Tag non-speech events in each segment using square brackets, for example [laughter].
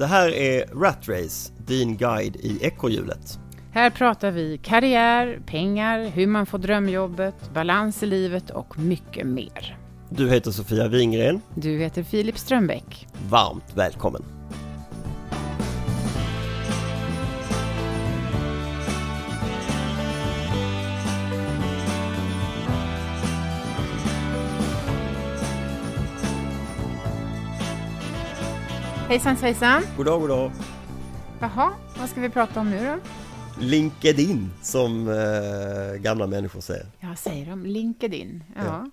Det här är Rat Race, din guide i ekorrhjulet. Här pratar vi karriär, pengar, hur man får drömjobbet, balans i livet och mycket mer. Du heter Sofia Wingren. Du heter Filip Strömbäck. Varmt välkommen! Hejsan svejsan! God dag, god dag! Jaha, vad ska vi prata om nu då? LinkedIn, som eh, gamla människor säger. Ja, säger de? LinkedIn? Ja. Ja.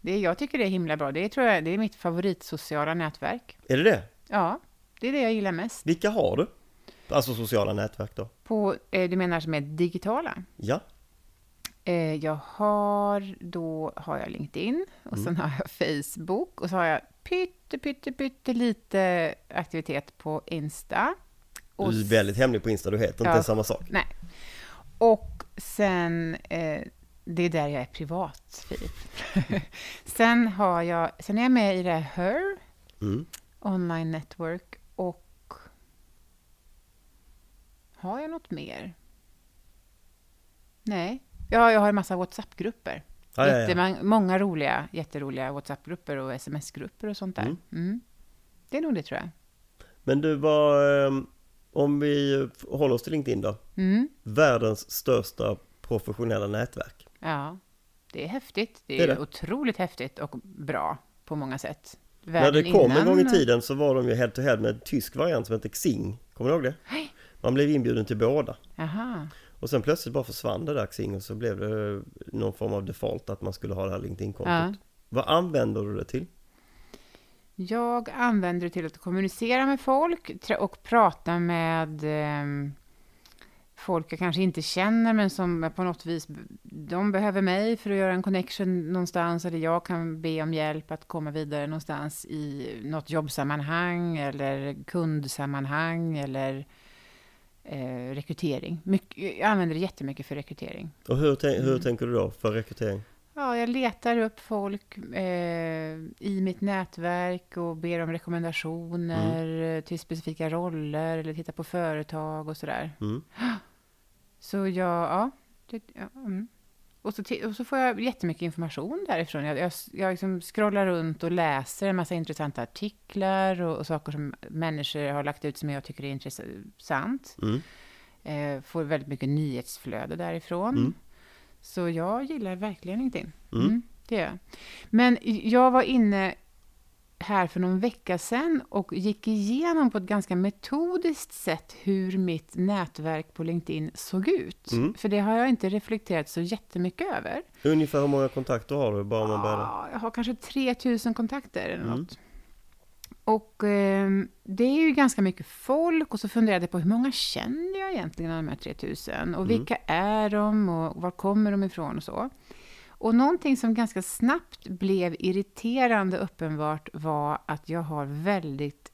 Det, jag tycker det är himla bra. Det, tror jag, det är mitt favoritsociala nätverk. Är det det? Ja, det är det jag gillar mest. Vilka har du? Alltså sociala nätverk då? På, eh, du menar som är digitala? Ja, Eh, jag har, då har jag LinkedIn och sen har jag Facebook och så har jag pytte, pytte, pytte lite aktivitet på Insta. Och du är väldigt hemlig på Insta, du heter Ja. inte samma sak. Nej. Och sen, eh, det är där jag är privat, Filip. [laughs] sen har jag, sen är jag med i det här HER, Mm. Online Network, och har jag något mer? Nej. Ja, jag har en massa WhatsApp-grupper. Ja, Många roliga, jätteroliga WhatsApp-grupper och SMS-grupper och sånt där. Mm. Mm. Det är nog det, tror jag. Men du, var, eh, om vi håller oss till LinkedIn då? Mm. Världens största professionella nätverk. Ja, det är häftigt. Det är, Det är det. otroligt häftigt och bra på många sätt. När Världen det kom en gång i tiden så var de ju head to head med en tysk variant som hette Xing. Kommer du ihåg det? Man blev inbjuden till båda. Jaha. Och sen plötsligt bara försvann det där Xing och så blev det någon form av default att man skulle ha det här LinkedIn-kontot. Ja. Vad använder du det till? Jag använder det till att kommunicera med folk och prata med ehm, folk jag kanske inte känner, men som på något vis de behöver mig för att göra en connection någonstans, eller jag kan be om hjälp att komma vidare någonstans i något jobbsammanhang eller kundsammanhang eller eh, rekrytering. Mycket, jag använder det jättemycket för rekrytering. Och hur, hur Mm. tänker du då för rekrytering? Ja, jag letar upp folk eh, i mitt nätverk och ber om rekommendationer eh, till specifika roller eller tittar på företag och sådär. Mm. Så jag, ja. Det, ja mm. Och, så och så får jag jättemycket information därifrån. Jag, jag, jag liksom scrollar runt och läser en massa intressanta artiklar och, och saker som människor har lagt ut som jag tycker är intressant. Mm. Eh, får väldigt mycket nyhetsflöde därifrån. Mm. Så jag gillar verkligen LinkedIn. Mm. Mm, det gör jag. Men jag var inne här för någon vecka sedan och gick igenom på ett ganska metodiskt sätt hur mitt nätverk på LinkedIn såg ut. Mm. För det har jag inte reflekterat så jättemycket över. Ungefär hur många kontakter har du bara man? Ja, jag har kanske 3000 kontakter eller Mm. något. Och eh, det är ju ganska mycket folk och så funderade jag på hur många känner jag egentligen av de här 3000 och Mm. vilka är de och var kommer de ifrån och så. Och någonting som ganska snabbt blev irriterande uppenbart var att jag har väldigt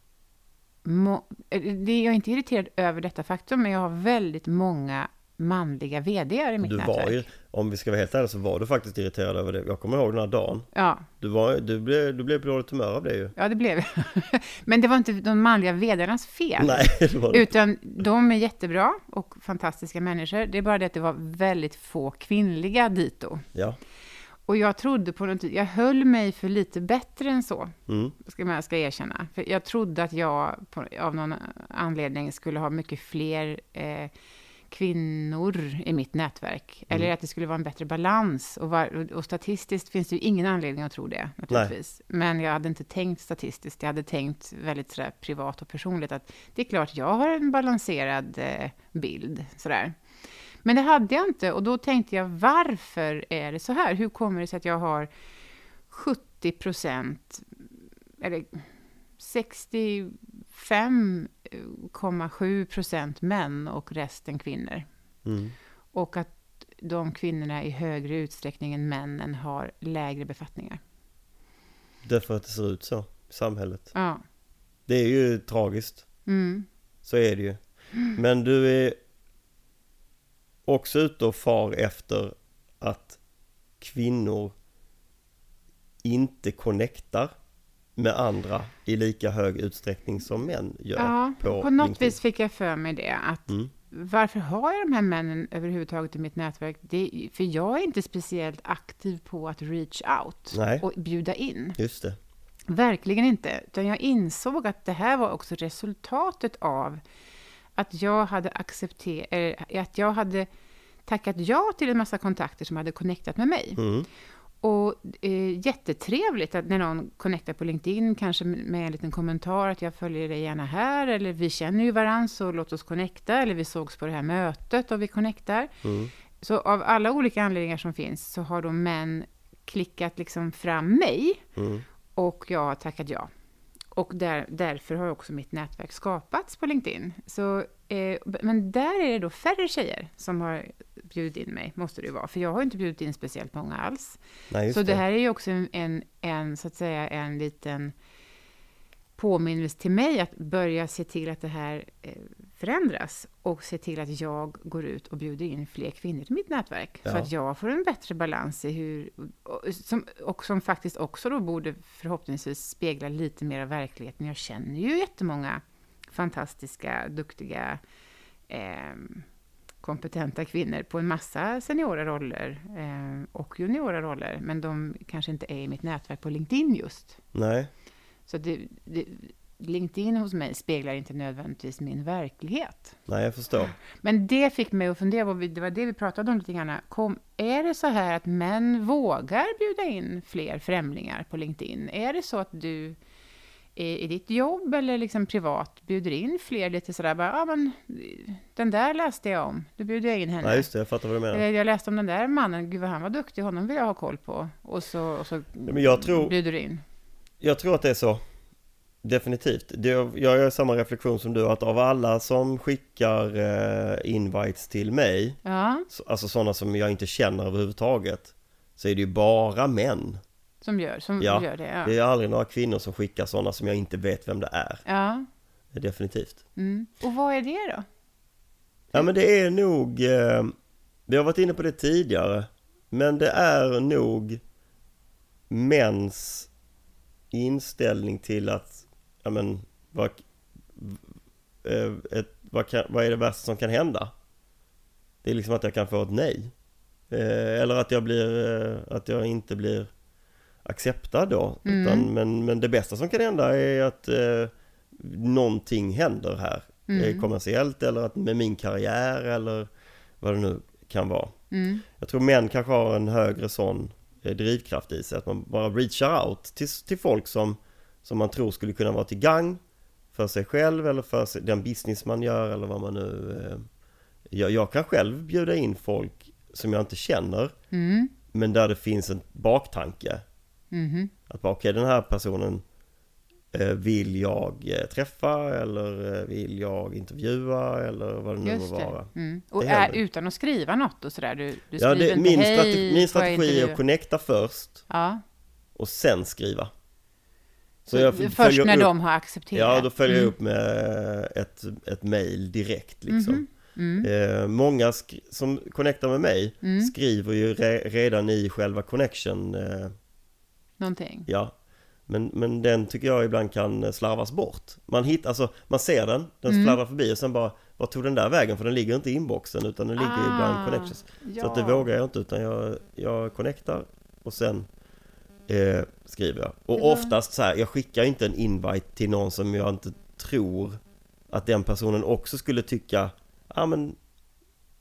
eh, jag är inte irriterad över detta faktum, men jag har väldigt många manliga VDR i mitt Du nätverk. var ju, om vi ska vara helt ärliga så var du faktiskt irriterad över det. Jag kommer ihåg den här dagen. Ja, Du, var, du, blev, du blev på dåligt humör av det ju. Ja, det blev [laughs] Men det var inte de manliga vdarnas fel. Nej, [laughs] det var det. Utan de är jättebra och fantastiska människor. Det är bara det att det var väldigt få kvinnliga dito. Ja. Och jag trodde på något jag höll mig för lite bättre än så, Mm. ska man ska erkänna. För jag trodde att jag på, av någon anledning skulle ha mycket fler eh, kvinnor i mitt nätverk. Eller att det skulle vara en bättre balans. Och, var, och statistiskt finns det ju ingen anledning att tro det, naturligtvis. Men jag hade inte tänkt statistiskt. Jag hade tänkt väldigt sådär privat och personligt att det är klart, jag har en balanserad eh, bild. Sådär. Men det hade jag inte. Och då tänkte jag, varför är det så här? Hur kommer det sig att jag har 70 procent, eller 65,7 procent män och resten kvinnor. Mm. Och att de kvinnorna i högre utsträckning än männen har lägre befattningar. Därför att det ser ut så i samhället. Ja. Det är ju tragiskt. Mm. Så är det ju. [gasps] Men du är också ute och far efter att kvinnor inte connectar med andra i lika hög utsträckning som män gör Ja, på, på, något LinkedIn. vis fick jag för mig det. Att Mm. Varför har jag de här männen överhuvudtaget i mitt nätverk? Det för jag är inte speciellt aktiv på att reach out Nej. och bjuda in. Just det. Verkligen inte. Utan jag insåg att det här var också resultatet av att jag hade accepterat, att jag hade tackat ja till en massa kontakter som hade connectat med mig. Mm. Och eh, jättetrevligt att när någon connectar på LinkedIn, kanske med en liten kommentar att jag följer dig gärna här, eller vi känner ju varandra så låt oss connecta, eller vi sågs på det här mötet och vi connectar. Mm. Så av alla olika anledningar som finns så har då män klickat liksom fram mig Mm. och jag har tackat ja. Och där, därför har också mitt nätverk skapats på LinkedIn. Så, eh, men där är det då färre tjejer som har bjudit in mig, måste det ju vara. För jag har inte bjudit in speciellt många alls. Nej, just Så det det. här är ju också en, en, en, så att säga, en liten påminnelse till mig att börja se till att det här eh, förändras och se till att jag går ut och bjuder in fler kvinnor till mitt nätverk. Så Ja. att jag får en bättre balans i hur, och som, och som faktiskt också då borde förhoppningsvis spegla lite mer av verkligheten. Jag känner ju jättemånga fantastiska, duktiga, eh, kompetenta kvinnor på en massa seniora roller eh, och juniora roller, men de kanske inte är i mitt nätverk på LinkedIn just. Nej. Så det, det, LinkedIn hos mig speglar inte nödvändigtvis min verklighet. Nej, jag förstår. Men det fick mig att fundera, på, det var det vi pratade om lite grann. Kom, är det så här att män vågar bjuda in fler främlingar på LinkedIn? Är det så att du i, ditt jobb eller liksom privat bjuder in fler lite sådär, bara, ja men den där läste jag om, då bjuder jag in henne. Nej, just det. Jag fattar vad du menar. Jag läste om den där mannen, gud vad han var duktig, honom vill jag ha koll på. Och så, och så Men jag tror- bjuder du in. Jag tror att det är så. Definitivt. Jag gör samma reflektion som du, att av alla som skickar eh, invites till mig, Ja, så- alltså sådana som jag inte känner överhuvudtaget, så är det ju bara män. som gör, som Ja, gör det. Ja. Det är aldrig några kvinnor som skickar sådana som jag inte vet vem det är. ja. Definitivt. Mm. Och vad är det då? Ja men det är nog, eh, vi har varit inne på det tidigare, men det är nog mäns inställning till att, ja men, vad, eh, ett, vad, kan, vad är det värsta som kan hända? Det är liksom att jag kan få ett nej. Eh, eller att jag blir, eh, att jag inte blir acceptad då. Mm. Utan, men, men det bästa som kan hända är att eh, någonting händer här. Mm. Kommersiellt eller att med min karriär eller vad det nu kan vara. Mm. Jag tror män kanske har en högre sån drivkraft i sig, att man bara reachar out till, till folk som, som man tror skulle kunna vara till gang för sig själv eller för den business man gör eller vad man nu... Eh, jag, jag kan själv bjuda in folk som jag inte känner, Mm. men där det finns en baktanke. Mhm. Att bara, okej den här personen eh, vill jag eh, träffa eller eh, vill jag intervjua eller vad det nu må Just vara. det. Mm. Och är, utan att skriva något och sådär? Du, du Ja, det, inte min, hej, strategi, min strategi är intervjua?" att connecta först Ja, och sen skriva. Jag först när upp- de har accepterat? Ja, då följer jag Mm. upp med ett, ett mail direkt liksom. Mhm. Mm. Eh, många som connectar med mig Mm. skriver ju re- redan i själva connection, eh, Någonting? ja. Men, men den tycker jag ibland kan eh, slarvas bort. Man hittar, alltså, man ser den, den Mm. fladdrar förbi och sen bara, vad tog den där vägen? För den ligger inte i inboxen utan den ligger ju bland Ah, connections. Ja. Så att det vågar jag inte utan jag, jag connectar och sen eh, skriver jag. Och var- oftast så här, jag skickar inte en invite till någon som jag inte tror att den personen också skulle tycka, ja ah, men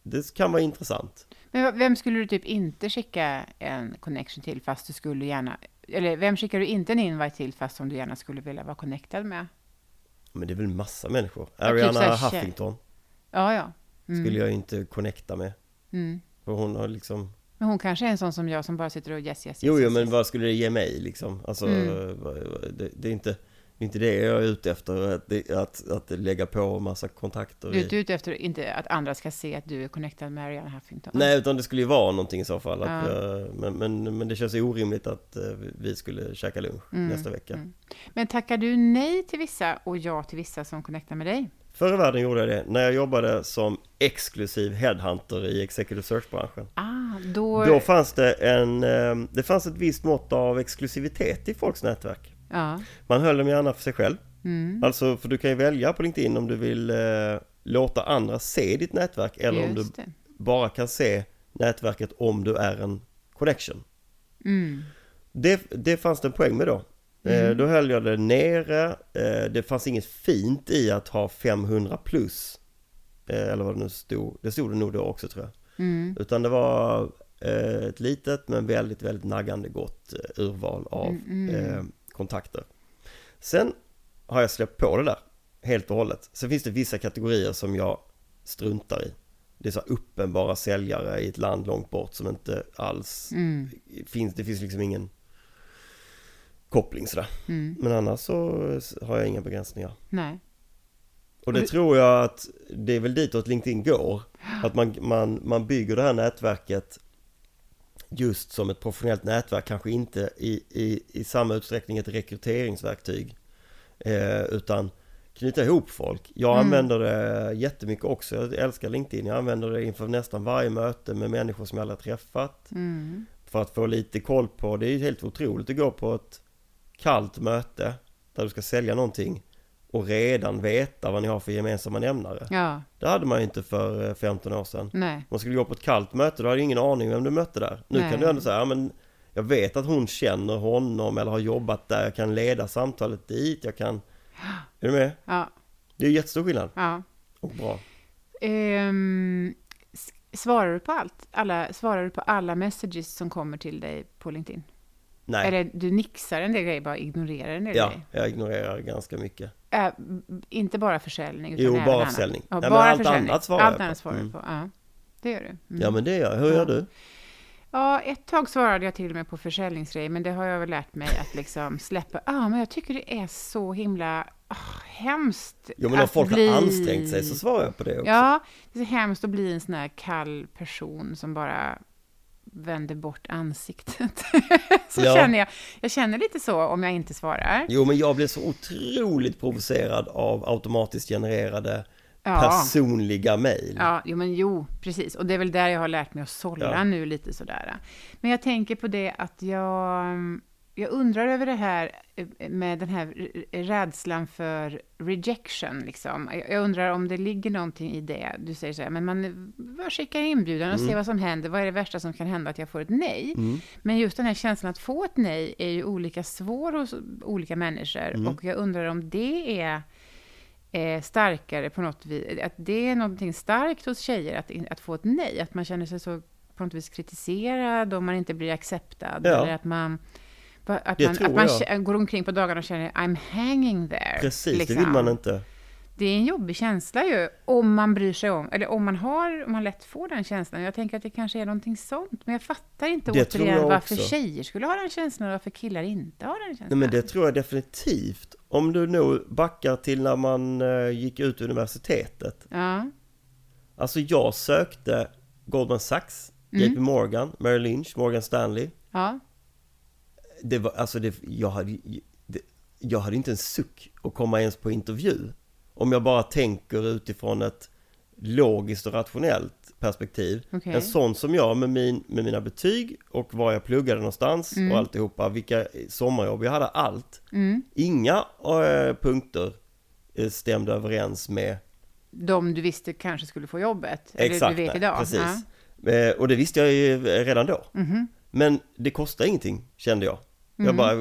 det kan vara intressant. Men vem skulle du typ inte skicka en connection till fast du skulle gärna... Eller vem skickar du inte en invite till fast som du gärna skulle vilja vara connectad med? Men det är väl massa människor. Typ Ariana tjej- Huffington Ja, ja. Mm. skulle jag inte connecta med. Mm. För hon har liksom, Men hon kanske är en sån som jag som bara sitter och yes, yes, yes. jo jo yes, men yes. vad skulle det ge mig liksom? Alltså, Mm. det, det är inte inte det jag är ute efter, att, att, att lägga på massa kontakter. Du är inte ute efter inte att andra ska se att du är connectad med Ariana Huffington? Nej, utan det skulle ju vara någonting i så fall. Ja. men, men, men det känns ju orimligt att eh, vi skulle käka lunch Mm, nästa vecka. mm. Men tackar du nej till vissa och ja till vissa som connectar med dig? Förr i världen gjorde jag det när jag jobbade som exklusiv headhunter i executive search-branschen. Ah, då... Då fanns det en, eh, det fanns ett visst mått av exklusivitet i folks nätverk. Ja. Man höll dem gärna för sig själv. Mm. Alltså, för du kan ju välja på LinkedIn om du vill eh, låta andra se ditt nätverk eller om du Just det. bara kan se nätverket om du är en connection. Mm. Det, det fanns det en poäng med då. Eh, Mm. då höll jag det nere. Eh, det fanns inget fint i att ha 500 plus. Eh, eller vad det nu stod. Det stod det nog då också tror jag. Mm. Utan det var ett litet men väldigt, väldigt naggande gott urval av Mm, mm. kontakter. Sen har jag släppt på det där helt och hållet. Sen finns det vissa kategorier som jag struntar i. Det är så uppenbara säljare i ett land långt bort som inte alls Mm. finns. Det finns liksom ingen koppling sådär. Mm. Men annars så har jag inga begränsningar. Nej. Och det tror jag att det är väl ditåt LinkedIn går. [gasps] Att man, man, man bygger det här nätverket just som ett professionellt nätverk, kanske inte i, i, i samma utsträckning ett rekryteringsverktyg. Eh, utan knyta ihop folk. Jag Mm. använder det jättemycket också. Jag älskar LinkedIn. Jag använder det inför nästan varje möte med människor som jag aldrig har träffat. Mm. För att få lite koll på, det är ju helt otroligt att gå på ett kallt möte där du ska sälja någonting och redan veta vad ni har för gemensamma nämnare. Ja. Det hade man ju inte för eh, 15 år sedan. Nej. Man skulle gå på ett kallt möte, då hade ingen aning vem du mötte där. Nu Nej. kan du ändå säga, ja men jag vet att hon känner honom eller har jobbat där, jag kan leda samtalet dit, jag kan... [gasps] Är du med? Ja. Det är ju jättestor skillnad Ja. och bra. S- svarar du på allt? Alla, svarar du på alla messages som kommer till dig på LinkedIn? Nej, Eller du nixar en del grejer, bara ignorerar en del ja, grejer? jag ignorerar ganska mycket. Äh, inte bara försäljning, utan Jo, bara försäljning. Ja, Nej, bara allt försäljning. annat svarar allt jag på. annat svarar Mm. på. Ja, det gör du. Mm. Ja men det gör jag. Hur Ja. gör du? Ja, ett tag svarade jag till och med på försäljningsgrejer, men det har jag väl lärt mig att liksom [laughs] släppa. Ja, men jag tycker det är så himla ah, hemskt. Jo men om folk bli... har ansträngt sig så svarar jag på det också. Ja, det är så hemskt att bli en sån här kall person som bara vänder bort ansiktet. [laughs] så Ja. känner jag. Jag känner lite så om jag inte svarar. Jo men jag blir så otroligt provocerad av automatiskt genererade Ja. personliga mejl. Ja, jo, men jo, precis. Och det är väl där jag har lärt mig att sålla Ja. nu lite sådär. Men jag tänker på det att jag, jag undrar över det här eh, med den här rädslan för rejection. Liksom. Jag undrar om det ligger någonting i det. Du säger så här, men man bara skickar inbjudan och Mm. ser vad som händer. Vad är det värsta som kan hända? Att jag får ett nej. Mm. Men just den här känslan att få ett nej är ju olika svår hos olika människor. Mm. Och jag undrar om det är eh, starkare på något vis. Att det är någonting starkt hos tjejer att, att få ett nej. Att man känner sig så på något vis kritiserad och man inte blir acceptad. Ja. Eller att man, att Det man, tror att jag. går omkring på dagarna och känner I'm hanging there. Precis, liksom. det vill man inte. Det är en jobbig känsla ju, om man bryr sig om, eller om man har, om man lätt får den känslan. Jag tänker att det kanske är någonting sånt, men jag fattar inte Det återigen varför också. tjejer skulle ha den känslan och varför killar inte har den känslan. Nej men det tror jag definitivt. Om du nu backar till när man eh, gick ut universitetet. Ja, Alltså jag sökte Goldman Sachs, Mm. JP Morgan, Merrill Lynch, Morgan Stanley. ja, Det var, alltså det, jag hade, det, jag hade inte en suck att komma ens på intervju. Om jag bara tänker utifrån ett logiskt och rationellt perspektiv. okej. En sån som jag med, min, med mina betyg och var jag pluggade någonstans Mm. och alltihopa, vilka sommarjobb jag hade, allt. Mm. Inga eh, punkter eh, stämde överens med De du visste kanske skulle få jobbet, eller exakt, du vet nej, idag. precis. Eh, och det visste jag ju redan då. Ja. Mhm. Men det kostar ingenting, kände jag. Jag Mm. bara,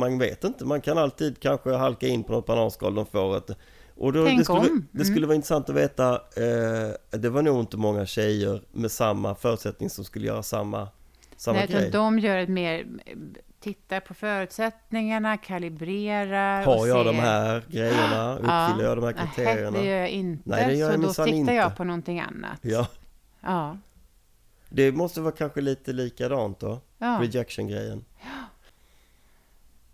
man vet inte, man kan alltid kanske halka in på något bananskal de får ett och då, Tänk det skulle, om. det skulle vara intressant att veta, eh, det var nog inte många tjejer med samma förutsättning som skulle göra samma, samma Nej, grej. de gör ett mer, tittar på förutsättningarna, kalibrerar Har och jag ser, de här grejerna? [gasps] Uppfyller jag de här Nej, kriterierna? det gör jag inte. Nej, det gör jag så då siktar inte. jag på någonting annat. Ja, Ja. Det måste vara kanske lite likadant då, Ja, rejection-grejen.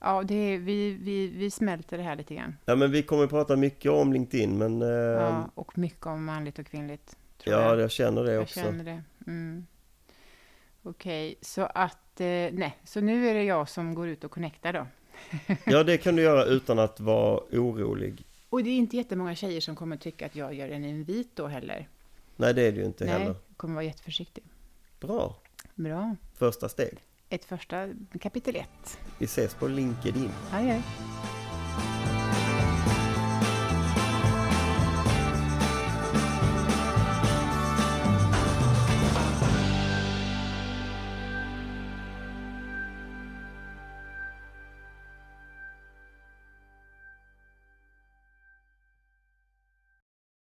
ja det är, vi, vi, vi smälter det här lite grann. Ja men vi kommer att prata mycket om LinkedIn men eh, Ja, och mycket om manligt och kvinnligt. Tror ja, jag. jag känner det jag också. känner det. Mm. Okej, så att, eh, nej, så nu är det jag som går ut och connectar då. Ja det [laughs] kan du göra utan att vara orolig. Och det är inte jättemånga tjejer som kommer tycka att jag gör en invit då heller. Nej det är det ju inte nej, heller. jag kommer vara jätteförsiktig. Bra, Bra. första steg. ett första kapitel ett. Vi ses på LinkedIn. Gör vi.